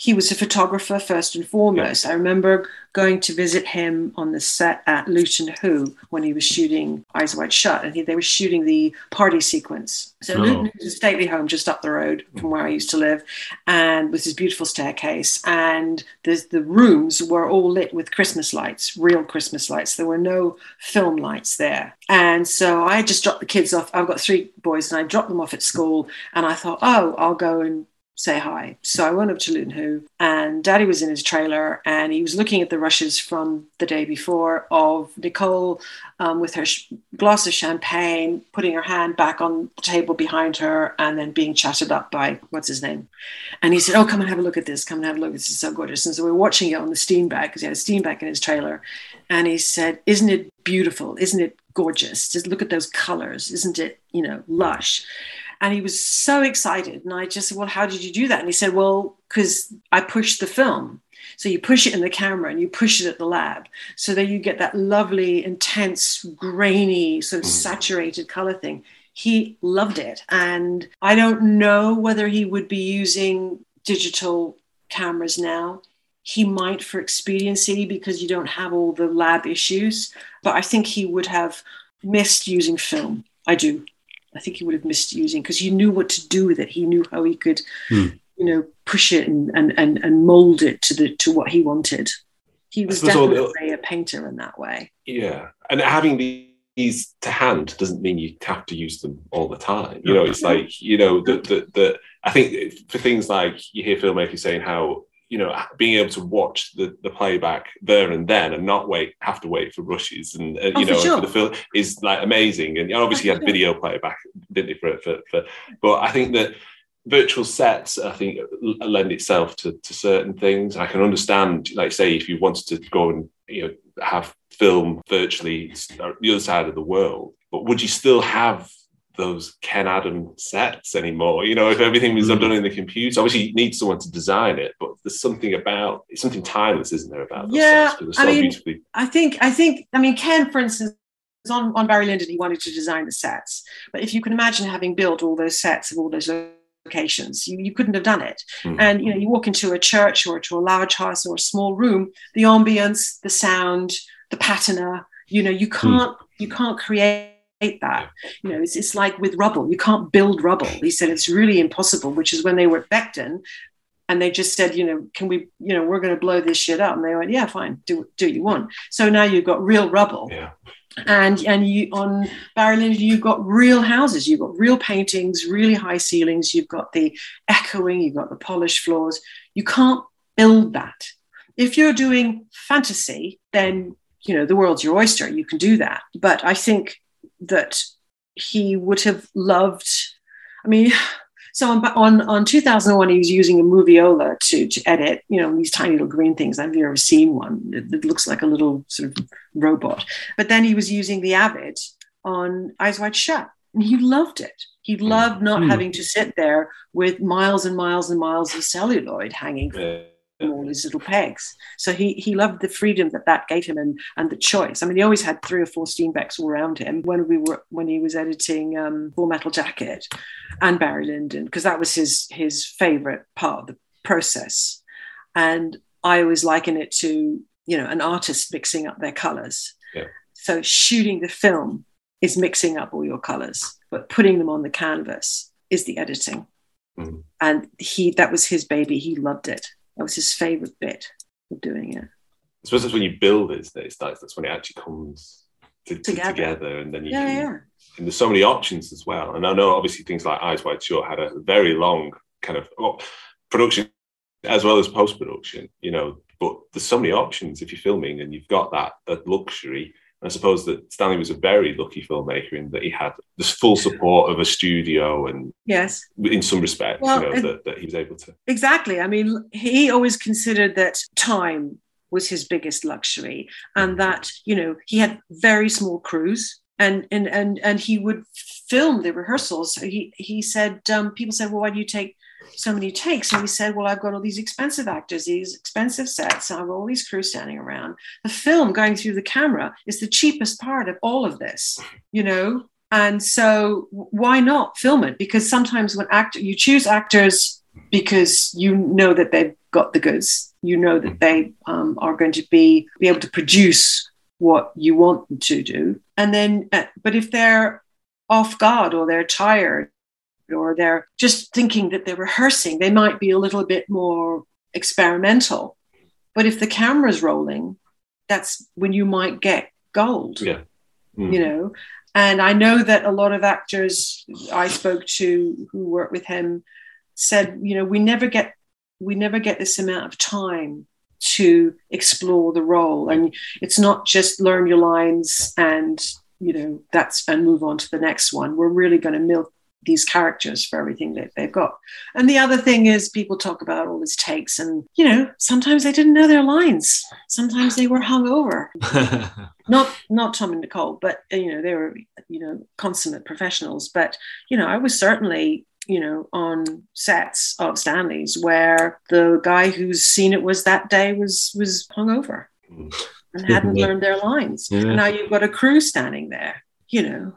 he was a photographer first and foremost. Yeah. I remember going to visit him on the set at Luton Hoo when he was shooting Eyes Wide Shut, and he, they were shooting the party sequence. So oh. Luton is a stately home just up the road from where I used to live, and with this beautiful staircase, and the the rooms were all lit with Christmas lights, real Christmas lights. There were no film lights there, and so I just dropped the kids off. I've got three boys, and I dropped them off at school, and I thought, oh, I'll go and say hi. So I went up to Luton Hoo, and Daddy was in his trailer, and he was looking at the rushes from the day before of Nicole um, with her sh- glass of champagne, putting her hand back on the table behind her, and then being chatted up by what's his name. And he said, "Oh, come and have a look at this. Come and have a look. This is so gorgeous." And so we are watching it on the Steenbeck because he had a Steenbeck in his trailer, and he said, "Isn't it beautiful? Isn't it gorgeous? Just look at those colors. Isn't it, you know, lush?" And he was so excited. And I just said, Well, how did you do that? And he said, Well, because I pushed the film. So you push it in the camera and you push it at the lab so that you get that lovely, intense, grainy, sort of mm. saturated color thing. He loved it. And I don't know whether he would be using digital cameras now. He might for expediency because you don't have all the lab issues, but I think he would have missed using film. I do. I think he would have missed using because he knew what to do with it. He knew how he could, hmm. you know, push it and, and, and, and mold it to the to what he wanted. He was definitely a painter in that way. Yeah, and having these to hand doesn't mean you have to use them all the time. You know, it's like you know the the, the I think for things like you hear filmmakers saying how you know being able to watch the, the playback there and then and not wait have to wait for rushes and uh, oh, you know for, sure. for, the film is like amazing. And obviously you had video playback didn't you for, for, for but i think that virtual sets i think lend itself to, to certain things. I can understand like say if you wanted to go and you know have film virtually the other side of the world but would you still have those Ken Adam sets anymore. You know, if everything was done in the computer, obviously you need someone to design it, but there's something about it's something timeless, isn't there? About yeah, I mean, I think I think I mean Ken, for instance. On, on Barry Lyndon, he wanted to design the sets. But if you can imagine having built all those sets of all those locations, you, you couldn't have done it. Mm. And you know, you walk into a church or to a large house or a small room, the ambience, the sound, the patina, you know, you hmm. can't mm. you can't create that. You know, it's, it's like with rubble, you can't build rubble. He said it's really impossible, which is when they were at Beckton and they just said, you know, can we, you know, we're going to blow this shit up. And they went, yeah, fine, do, do what you want. So now you've got real rubble. Yeah. And and you on Barry Lyndon, you've got real houses, you've got real paintings, really high ceilings, you've got the echoing, you've got the polished floors. You can't build that. If you're doing fantasy, then you know the world's your oyster. You can do that. But I think that he would have loved. I mean, so on, on, on 2001, he was using a Moviola to, to edit, you know, these tiny little green things. I've never seen one. It, it, looks like a little sort of robot. But then he was using the Avid on Eyes Wide Shut, and he loved it. He loved not mm. having to sit there with miles and miles and miles of celluloid hanging all his little pegs. So he he loved the freedom that that gave him and and the choice. I mean, he always had three or four Steenbecks all around him when we were when he was editing um, Full Metal Jacket and Barry Lyndon because that was his his favorite part of the process. And I always liken it to you know an artist mixing up their colors. Yeah. So shooting the film is mixing up all your colors, but putting them on the canvas is the editing. Mm. And he that was his baby. He loved it. That was his favorite bit of doing it. I suppose that's when you build it, isn't it? It's that's, that's when it actually comes to, to- Together. together. and then you Yeah, can, yeah. and there's so many options as well. And I know obviously things like Eyes Wide Shut had a very long kind of well, production as well as post production, you know. But there's so many options if you're filming, and you've got that that luxury. I suppose that Stanley was a very lucky filmmaker in that he had this full support of a studio, and Yes. in some respects, Well, you know, that, that he was able to. Exactly. I mean, he always considered that time was his biggest luxury, and that you know he had very small crews, and and and and he would film the rehearsals. He he said um, people said, well, why do you take so many takes? And he said, well, I've got all these expensive actors, these expensive sets, I've got all these crews standing around. The film going through the camera is the cheapest part of all of this, you know. And so, why not film it? Because sometimes when actor you choose actors because you know that they've got the goods. You know that they um, are going to be be able to produce what you want them to do. And then, uh, but if they're off guard or they're tired or they're just thinking that they're rehearsing, they might be a little bit more experimental. But if the camera's rolling, that's when you might get gold Yeah. Mm. you know and i know that a lot of actors i spoke to who work with him said you know we never get we never get this amount of time to explore the role and it's not just learn your lines and you know that's and move on to the next one we're really going to milk these characters for everything that they've got and the other thing is people talk about all these takes and you know sometimes they didn't know their lines sometimes they were hungover not not Tom and Nicole, but you know they were you know consummate professionals. But you know I was certainly you know on sets of Stanley's where the guy whose scene it was that day was was hungover Mm. and hadn't learned their lines. Yeah. Now you've got a crew standing there, you know.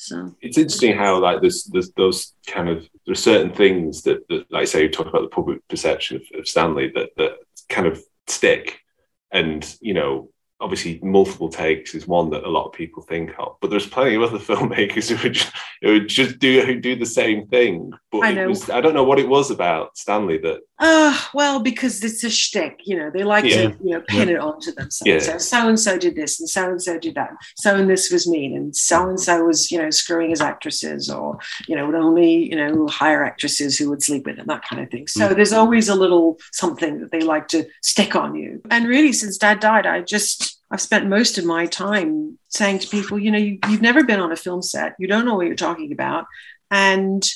So it's interesting how like there's there's those kind of there are certain things that, that like say you talk about the public perception of, of Stanley that that kind of stick. And you know obviously multiple takes is one that a lot of people think of but there's plenty of other filmmakers who would just, who would just do who do the same thing but I know. was I don't know what it was about Stanley that Uh, well, because it's a shtick, you know, they like Yeah. to, you know, pin it onto themselves. Yeah. So so and so did this, and so and so did that. So and this was mean, and so and so was, you know, screwing his actresses, or you know, would only, you know, hire actresses who would sleep with him, that kind of thing. So there's always a little something that they like to stick on you. And really, since Dad died, I just I've spent most of my time saying to people, you know, you, you've never been on a film set, you don't know what you're talking about, and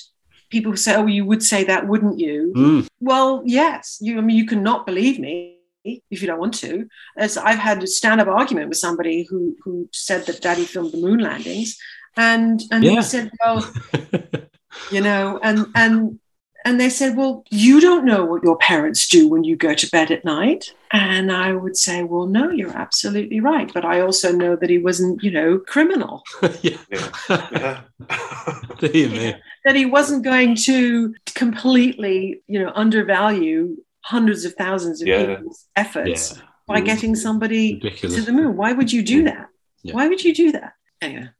people say, oh, you would say that, wouldn't you? Mm. Well, yes. You, I mean, you can not believe me if you don't want to. As I've had a stand-up argument with somebody who who said that Daddy filmed the moon landings, and and Yeah. he said, well, you know, and and and they said, well, you don't know what your parents do when you go to bed at night. And I would say, well, no, you're absolutely right. But I also know that he wasn't, you know, criminal. yeah. yeah Dear me. that he wasn't going to completely, you know, undervalue hundreds of thousands of Yeah. people's efforts Yeah. by Mm. getting somebody Ridiculous. to the moon. Why would you do that? Yeah. Why would you do that?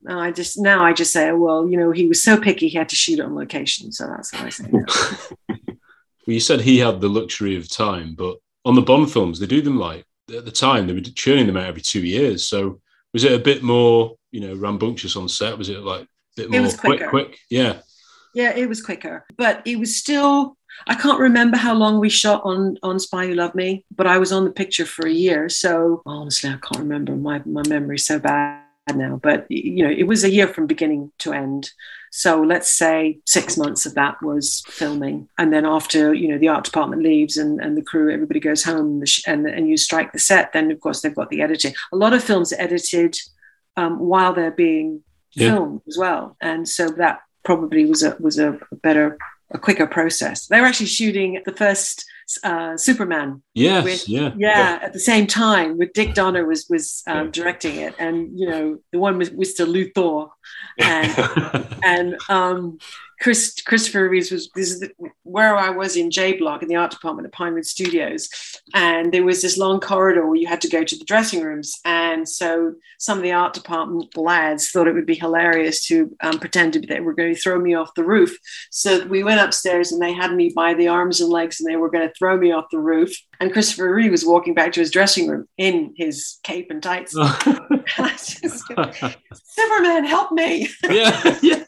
No, I just now I just say, well, you know, he was so picky he had to shoot it on location. So that's how I say. that. Well, you said he had the luxury of time, but on the Bond films, they do them like at the time they were churning them out every two years. So was it a bit more, you know, rambunctious on set? Was it like a bit It more was quick, quicker. quick? Yeah. yeah, it was quicker, but it was still. I can't remember how long we shot on on Spy Who Loved Me, but I was on the picture for a year. So honestly, I can't remember. My my memory's so bad now. But you know, it was a year from beginning to end. So let's say six months of that was filming, and then after you know the art department leaves and, and the crew, everybody goes home, and, the sh- and and you strike the set. Then of course they've got the editing. A lot of films are edited um, while they're being Yeah. filmed as well, and so that probably was a was a better a quicker process. They were actually shooting the first uh, Superman Yes. With- yeah. yeah, at the same time with Dick Donner was was um, directing it, and you know the one with Mr. Luthor, and and um, Chris Christopher Reeves was this is the, where I was in J Block in the art department at Pinewood Studios, and there was this long corridor where you had to go to the dressing rooms, and so some of the art department lads thought it would be hilarious to um, pretend that they were going to throw me off the roof. So we went upstairs and they had me by the arms and legs, and they were going to throw me off the roof. And Christopher Reeve was walking back to his dressing room in his cape and tights. just, Superman, help me! yeah, yeah.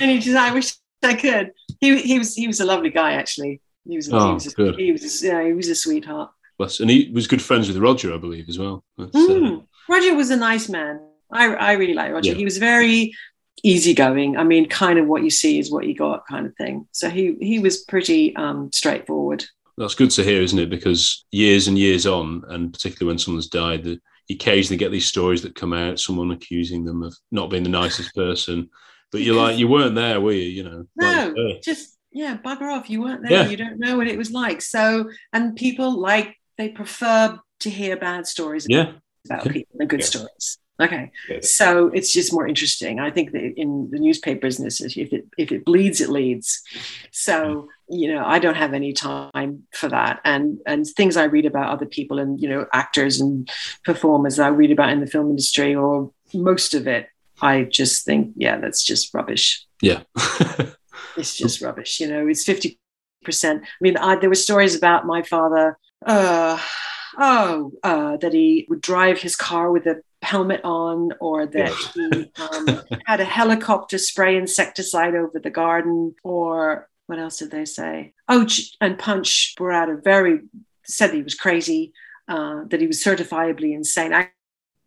and he just, I wish I could. He, he was he was a lovely guy actually. He was, Oh, he was, a, good. he was, yeah, he was a sweetheart. Bless. And he was good friends with Roger, I believe, as well. That's, uh, Mm. Roger was a nice man. I, I really like Roger. Yeah. He was very easygoing. I mean, kind of what you see is what you got, kind of thing. So he he was pretty um, straightforward. That's good to hear, isn't it? Because years and years on, and particularly when someone's died, that you occasionally get these stories that come out, someone accusing them of not being the nicest person. But you're like, you weren't there, were you? You know, No, like, just yeah, bugger off. You weren't there. Yeah. You don't know what it was like. So, and people like they prefer to hear bad stories yeah, about Yeah. people than good Yeah. stories. Okay, so it's just more interesting. I think that in the newspaper business, if it if it bleeds, it leads. So you know, I don't have any time for that, and and things I read about other people and you know actors and performers I read about in the film industry, or most of it, I just think, yeah, that's just rubbish. yeah. It's just rubbish. You know, it's fifty percent. I mean, I, there were stories about my father. Uh, oh, uh, that he would drive his car with a helmet on, or that he um, had a helicopter spray insecticide over the garden, or what else did they say? Oh, and Punch were out a very said that he was crazy, uh, that he was certifiably insane.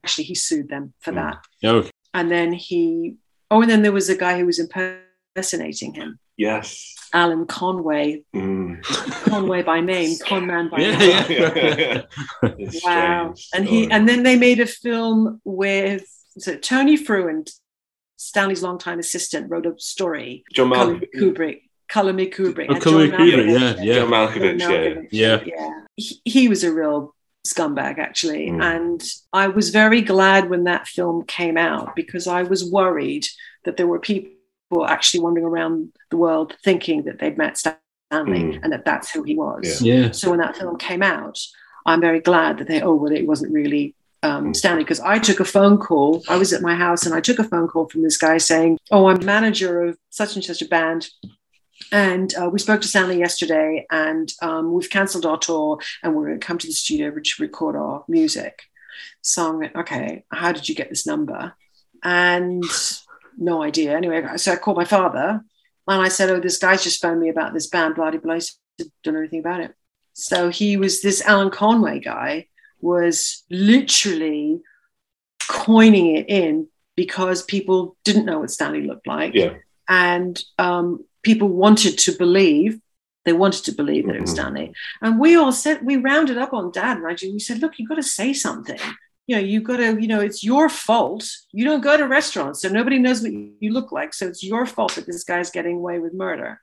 Actually, he sued them for Mm. that. okay. And then he, oh, and then there was a guy who was impersonating him, yes. Alan Conway, Mm. Conway by name, Conman by Yeah, name. yeah. It's Wow. strange And he, and then they made a film with so Tony Frewin, Stanley's longtime assistant, wrote a story. John Colin Malkovich. Kubrick. Colin Kubrick. Oh, and Colin John Kubrick, Malkovich. yeah, yeah. John Malkovich, John yeah. Malkovich, Yeah. yeah. He, he was a real scumbag, actually. Mm. And I was very glad when that film came out because I was worried that there were people actually wandering around the world thinking that they'd met Stanley Mm. and that that's who he was. Yeah. So when that film came out, I'm very glad that they, oh, well, it wasn't really um, Mm. Stanley because I took a phone call. I was at my house and I took a phone call from this guy saying, oh, I'm manager of such and such a band. And uh, we spoke to Stanley yesterday, and um, we've cancelled our tour, and we're going to come to the studio to record our music. So I'm like, okay, how did you get this number? And no idea. Anyway, so I called my father, and I said, oh, this guy's just phoned me about this band, blah, blah, said, don't know anything about it. So he was this Alan Conway guy was literally coining it in because people didn't know what Stanley looked like. Yeah. And um, people wanted to believe, they wanted to believe that it was Mhm. Stanley. And we all said, we rounded up on dad and I we said, look, you've got to say something. You know, you've got to, you know, it's your fault. You don't go to restaurants, so nobody knows what you look like. So it's your fault that this guy's getting away with murder.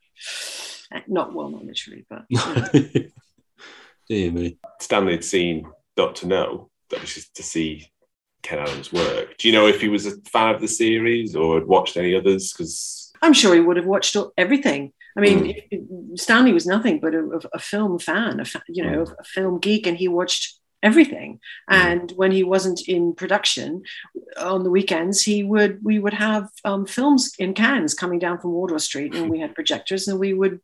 Not well, not literally, but you know. Dear me. Stanley had seen Doctor No, that was just to see Ken Adams' work. Do you know if he was a fan of the series or had watched any others? Because I'm sure he would have watched everything. I mean, Mm. if- if- Stanley was nothing but a, a film fan, a fa- you know, a film geek, and he watched everything. Mm. And when he wasn't in production on the weekends, he would we would have um, films in cans coming down from Wardour Street, and we had projectors, and we would,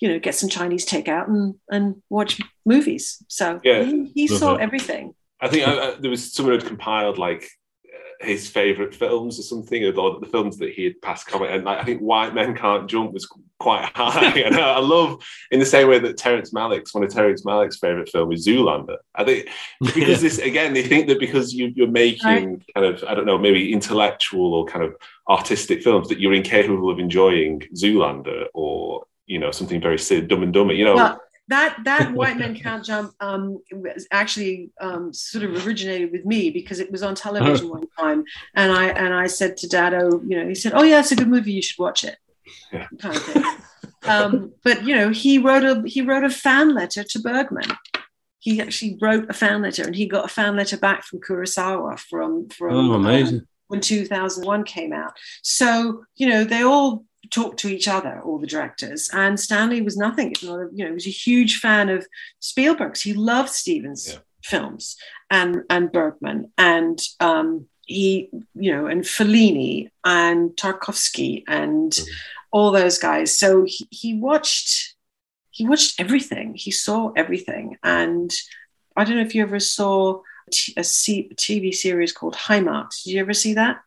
you know, get some Chinese takeout and and watch movies. So Yeah. he, he Love saw it. everything. I think I, I- there was someone who'd compiled like uh, his favorite films or something, or the films that he had passed comment. And like, I think White Men Can't Jump was quite high. and I, I love, in the same way that Terrence Malick's one of Terrence Malick's favorite film is Zoolander. I think because this again, they think that because you, you're making kind of I don't know maybe intellectual or kind of artistic films that you're incapable of enjoying Zoolander or you know something very silly, Dumb and Dumber. You know, Well, that that white men can't jump um, was actually um, sort of originated with me because it was on television one time, and I and I said to Dad, "Oh, you know," he said, "Oh yeah, it's a good movie. You should watch it." Yeah. Kind of thing. um, but you know, he wrote a he wrote a fan letter to Bergman. He actually wrote a fan letter, and he got a fan letter back from Kurosawa from from Oh, amazing. when 2001 came out. So, you know, they all talked to each other, all the directors. And Stanley was nothing, you know, he was a huge fan of Spielberg's. He loved Stevens' yeah. films and, and Bergman. And um, he, you know, and Fellini and Tarkovsky and mm-hmm. All those guys. So he, he watched, he watched everything. He saw everything. And I don't know if you ever saw a C- TV series called Heimat. Did you ever see that?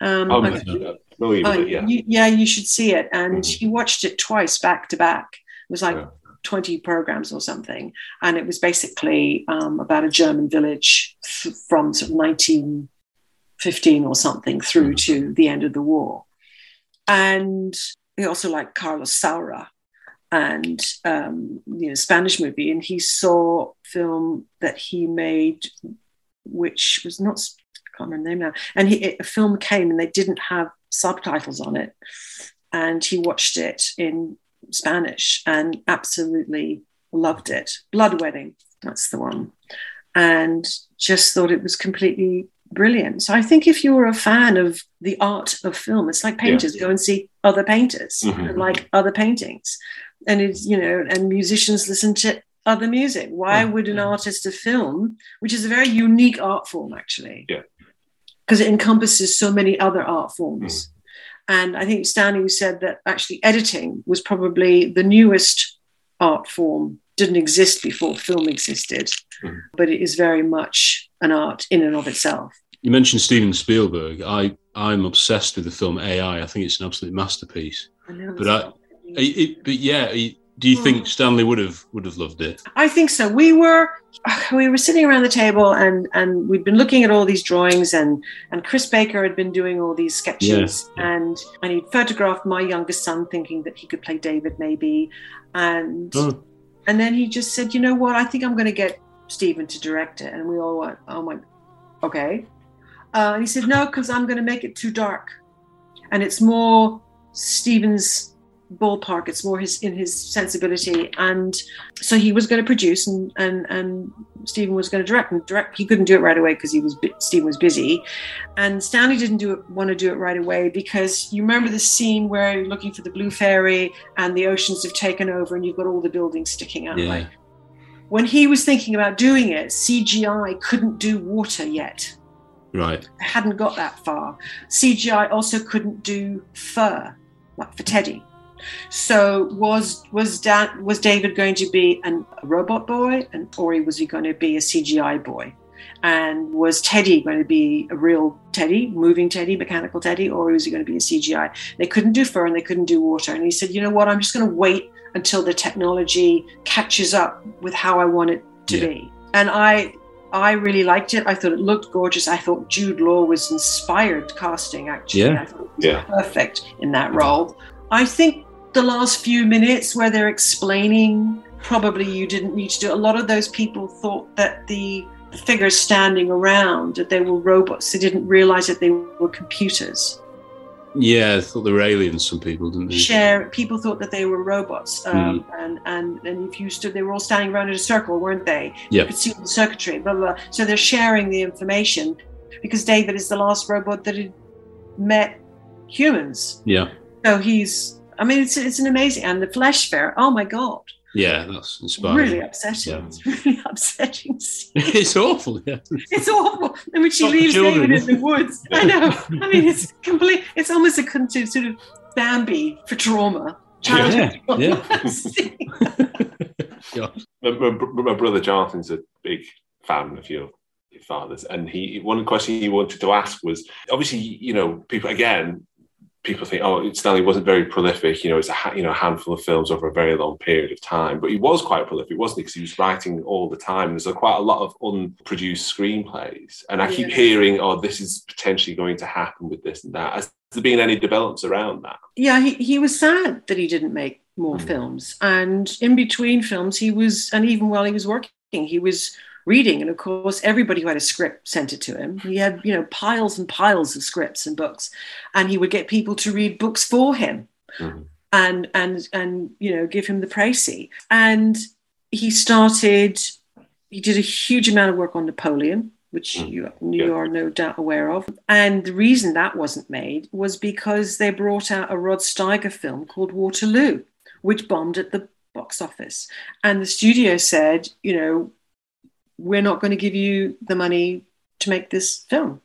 Um, oh, okay. no, no, yeah. You, yeah, you should see it. And mm-hmm. he watched it twice back to back. It was like yeah. 20 programs or something. And it was basically um, about a German village f- from sort of 1915 or something through mm-hmm. to the end of the war. And he also liked Carlos Saura, and um, you know Spanish movie, and he saw film that he made, which was not I can't remember the name now. And he, a film came and they didn't have subtitles on it, and he watched it in Spanish and absolutely loved it. Blood Wedding, that's the one, and just thought it was completely brilliant. So I think if you're a fan of the art of film, it's like painters yeah. go and see other painters mm-hmm. like other paintings and it's you know and musicians listen to other music why would an artist of film which is a very unique art form actually yeah because it encompasses so many other art forms mm. and i think stanley said that actually editing was probably the newest art form didn't exist before film existed mm. but it is very much an art in and of itself you mentioned steven spielberg i i'm obsessed with the film ai i think it's an absolute masterpiece I know, but I, it, but yeah, do you think hmm. Stanley would have would have loved it? I think so. We were we were sitting around the table and and we'd been looking at all these drawings and and Chris Baker had been doing all these sketches yeah. and and he photographed my youngest son thinking that he could play David maybe and oh. and then he just said, you know what, I think I'm going to get Steven to direct it and we all went, oh my, okay. Uh, and he said no because I'm going to make it too dark and it's more Steven's ballpark. It's more his in his sensibility, and so he was going to produce, and and and Steven was going to direct. And direct, he couldn't do it right away because he was Steven was busy, and Stanley didn't do it want to do it right away because you remember the scene where you're looking for the blue fairy and the oceans have taken over, and you've got all the buildings sticking out. Yeah. Like when he was thinking about doing it, CGI couldn't do water yet. Right. I hadn't got that far. CGI also couldn't do fur, like for Teddy. So was was Dan, was David going to be an, a robot boy, and or was he going to be a CGI boy? And was Teddy going to be a real Teddy, moving Teddy, mechanical Teddy, or was he going to be a CGI? They couldn't do fur and they couldn't do water. And he said, you know what? I'm just going to wait until the technology catches up with how I want it to yeah. be. And I I really liked it. I thought it looked gorgeous. I thought Jude Law was inspired casting, actually. Yeah. I thought it was yeah. perfect in that role. I think the last few minutes where they're explaining probably you didn't need to do a lot of those people thought that the figures standing around that they were robots they didn't realize that they were computers yeah i thought they were aliens some people didn't they share people thought that they were robots um, mm. and and and if you stood they were all standing around in a circle weren't they yeah. you could see the circuitry blah, blah blah so they're sharing the information because david is the last robot that had met humans yeah so he's I mean, it's it's an amazing and the flesh fair. Oh my god! Yeah, that's inspiring. Really upsetting. Yeah. It's really upsetting. it's awful. Yeah, it's awful. And when she leaves David in the woods, I know. I mean, it's complete. It's almost a sort of Bambi for trauma. Yeah, yeah. yeah. My, my, my, brother Jonathan's a big fan of your your father's, and he one question he wanted to ask was obviously you know people again people think, oh, Stanley wasn't very prolific. You know, it's a you know a handful of films over a very long period of time, but he was quite prolific, wasn't he? Because he was writing all the time. There's a, quite a lot of unproduced screenplays, and I keep hearing, oh, this is potentially going to happen with this and that. Has there been any developments around that? Yeah, he, he was sad that he didn't make more mm. films, and in between films, he was, and even while he was working, he was reading. And of course, everybody who had a script sent it to him. He had, you know, piles and piles of scripts and books, and he would get people to read books for him, mm-hmm. and and and you know, give him the précis. And he started. He did a huge amount of work on Napoleon, which Mm. you, you Yeah. are no doubt aware of. And the reason that wasn't made was because they brought out a Rod Steiger film called Waterloo, which bombed at the box office. And the studio said, you know, we're not going to give you the money to make this film.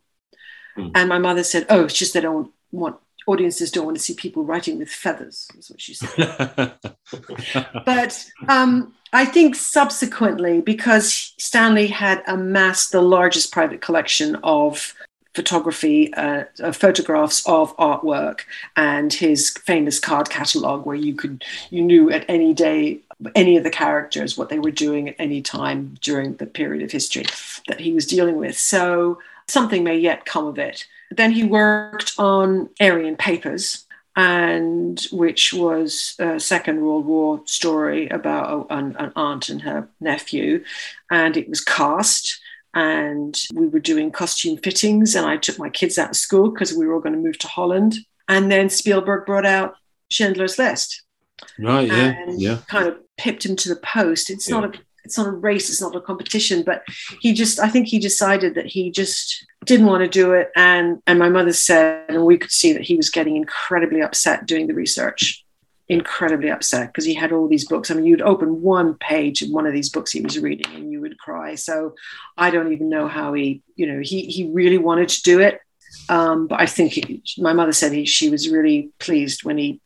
Mm. And my mother said, oh, it's just they don't want audiences don't want to see people writing with feathers. That's what she said but um, I think subsequently, because Stanley had amassed the largest private collection of photography, uh, uh, photographs of artwork, and his famous card catalog, where you could you knew at any day any of the characters what they were doing at any time during the period of history that he was dealing with. So something may yet come of it. Then he worked on Aryan Papers, and which was a Second World War story about an, an aunt and her nephew, and it was cast. And we were doing costume fittings, and I took my kids out of school because we were all going to move to Holland. And then Spielberg brought out Schindler's List, right, yeah, yeah. kind of pipped him to the post. It's Yeah. not a it's not a race, it's not a competition, but he just I think he decided that he just didn't want to do it. And and my mother said, and we could see that he was getting incredibly upset doing the research. Incredibly upset because he had all these books. I mean, you'd open one page in one of these books he was reading and you would cry. So I don't even know how he, you know, he he really wanted to do it. Um, but I think he, my mother said he, she was really pleased when he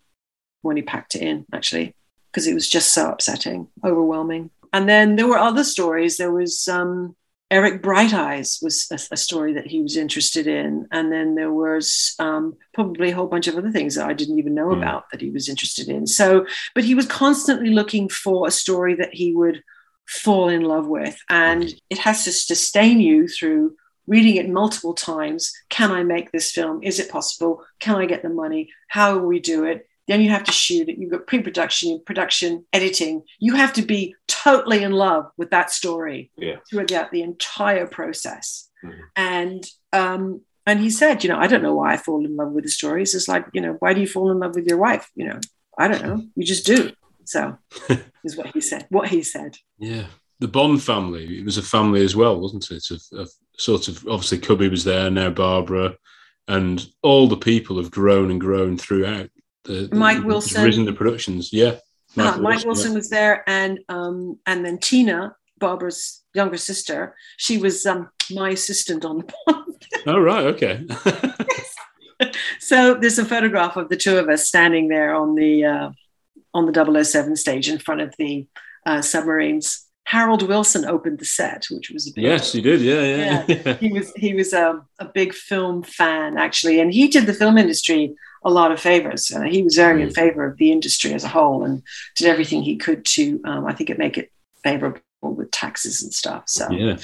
when he packed it in actually because it was just so upsetting, overwhelming. And then there were other stories. There was um, Eric Bright Eyes was a, a story that he was interested in, and then there was um, probably a whole bunch of other things that I didn't even know Mm. about that he was interested in. So, but he was constantly looking for a story that he would fall in love with, and it has to sustain you through reading it multiple times. Can I make this film? Is it possible? Can I get the money? How will we do it? Then you have to shoot it. You've got pre-production, production, editing. You have to be totally in love with that story Yeah. throughout the entire process. Mhm. And um, and he said, you know, I don't know why I fall in love with the stories. It's like, you know, why do you fall in love with your wife? You know, I don't know. You just do. So is what he said. What he said. Yeah. The Bond family, it was a family as well, wasn't it? Of, of sort of obviously Cubby was there, now Barbara, and all the people have grown and grown throughout. The, the- Mike it's Wilson. risen the productions. Yeah. Mike, Mike Wilson was there, and um, and then Tina, Barbara's younger sister, she was um, my assistant on the yeah. Oh, right. Okay. so there's a photograph of the two of us standing there on the uh, on the 007 stage in front of the uh, submarines. Harold Wilson opened the set, which was a big yes, he did. Yeah. Yeah. he was he was a, a big film fan actually, and he did the film industry a lot of favors. Uh, he was very in Mm. favor of the industry as a whole, and did everything he could to, um, I think, it make it favorable with taxes and stuff. So yeah.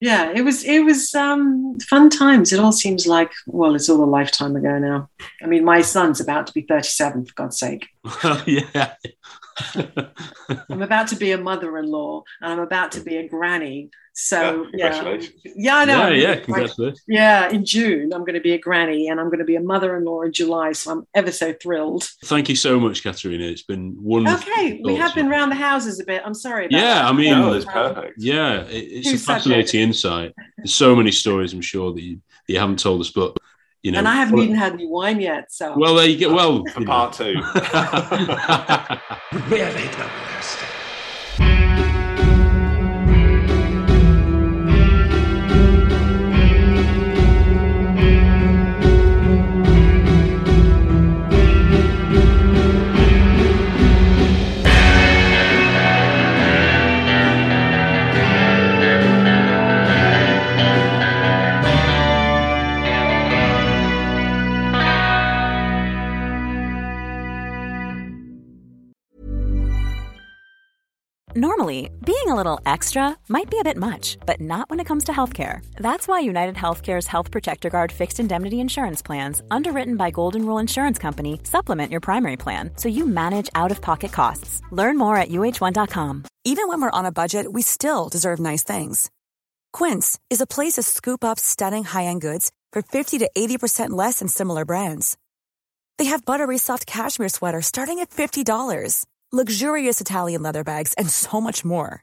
yeah, it was it was um, fun times. It all seems like well, it's all a lifetime ago now. I mean, my son's about to be thirty-seven. For God's sake, yeah. I'm about to be a mother-in-law, and I'm about to be a granny. So yeah, Congratulations. yeah, I know. yeah, yeah. Congratulations. Yeah, in June, I'm going to be a granny and I'm going to be a mother in law in July. So I'm ever so thrilled. Thank you so much, Katharina. It's been wonderful. Okay, we have been you. round the houses a bit. I'm sorry about Yeah, that. I mean, No, it's perfect. Yeah, it, it's Two a fascinating insight. There's so many stories I'm sure that you, that you haven't told us, but you know. and I haven't well, even had any wine yet. So Well, there you go. Well, For you know. part two. little extra might be a bit much, but not when it comes to healthcare. That's why United Healthcare's Health Protector Guard fixed indemnity insurance plans, underwritten by Golden Rule Insurance Company, supplement your primary plan so you manage out of pocket costs. Learn more at uhone.com. Even when we're on a budget, we still deserve nice things. Quince is a place to scoop up stunning high-end goods for 50 to 80% less than similar brands. They have buttery soft cashmere sweaters starting at $50, luxurious Italian leather bags, and so much more.